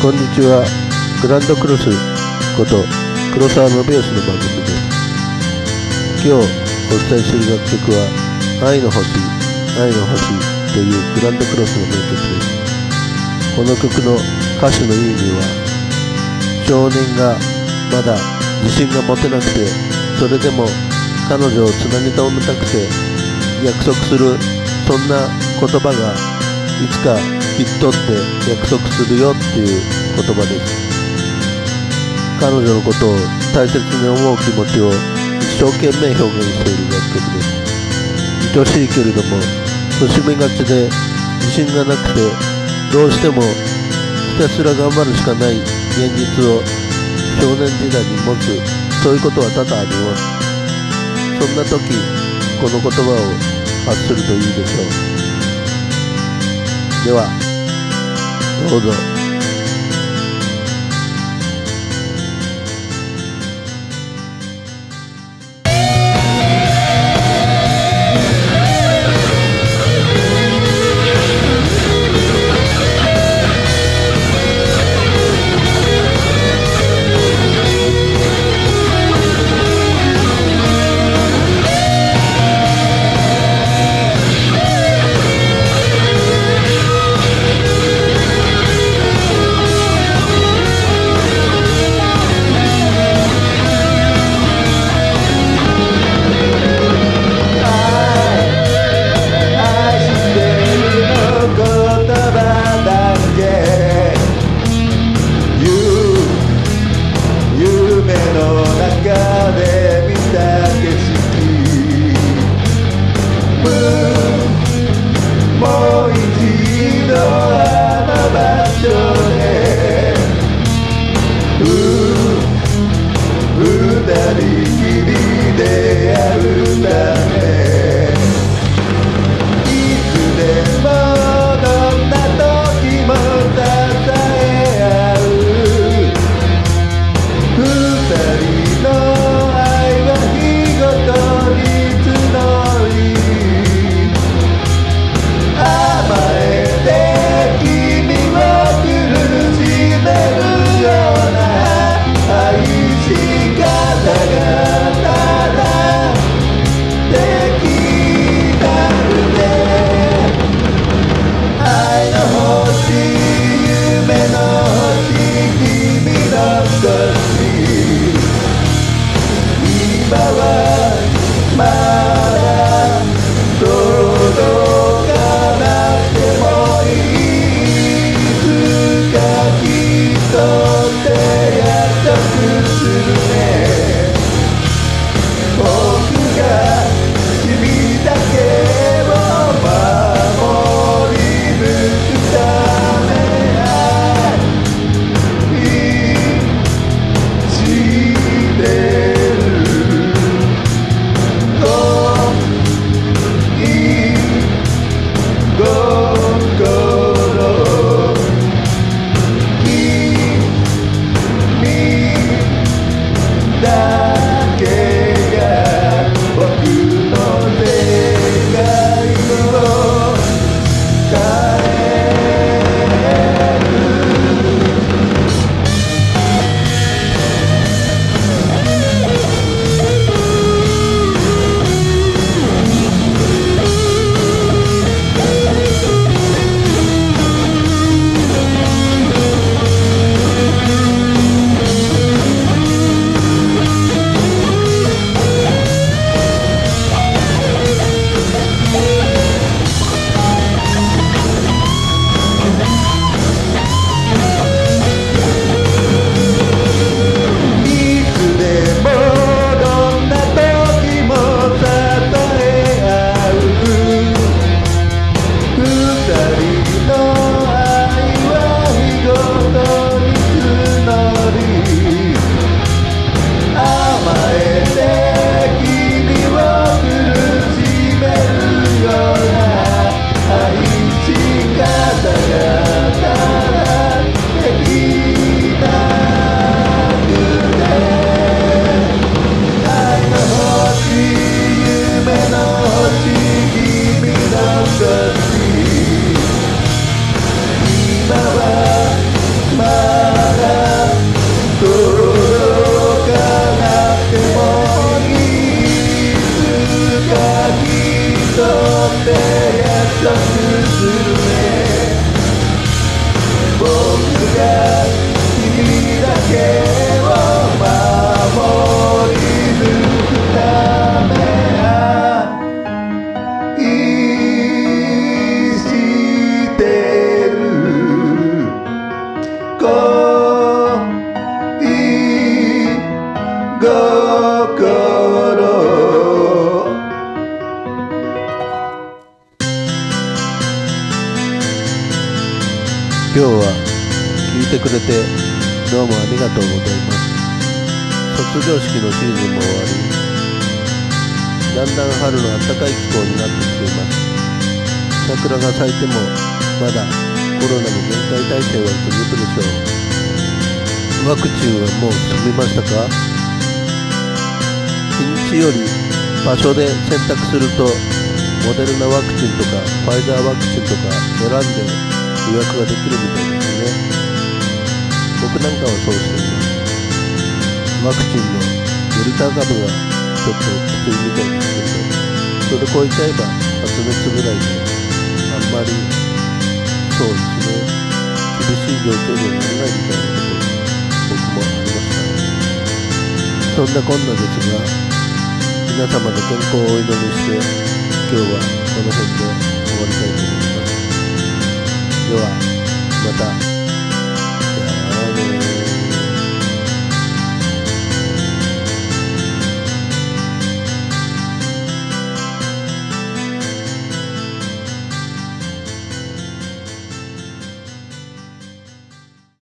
こんにちは。グランドクロスこと黒沢信義の番組です。今日お伝えする楽曲は「愛の星愛の星」というグランドクロスの名曲です。この曲の歌詞の意味は少年がまだ自信が持てなくてそれでも彼女をつなぎ止めたくて約束するそんな言葉がいつかきっとって約束するよっていう言葉です。彼女のことを大切に思う気持ちを一生懸命表現している楽曲です愛しいけれども娘がちで自信がなくてどうしてもひたすら頑張るしかない現実を少年時代に持つそういうことは多々ありますそんな時この言葉を発するといいでしょう。ではどうも今日は聞いてくれてどうもありがとうございます卒業式のシーズンも終わりだんだん春の暖かい気候になってきています桜が咲いてもまだコロナの限界体制は続くでしょうワクチンはもう済みましたか日にちより場所で選択するとモデルナワクチンとかファイザーワクチンとか選んで予約ができるみたいですね僕なんかはそうしていますワクチンのデルタ株がちょっときついみたいですけどそれ超えちゃえば発熱ぐらいであんまりそうですね厳しい状況にはならないみたいなこと僕もありましたそんなこんなですが皆様の健康をお祈りして今日はこの辺で終わりたいと思いますではまた。じゃあね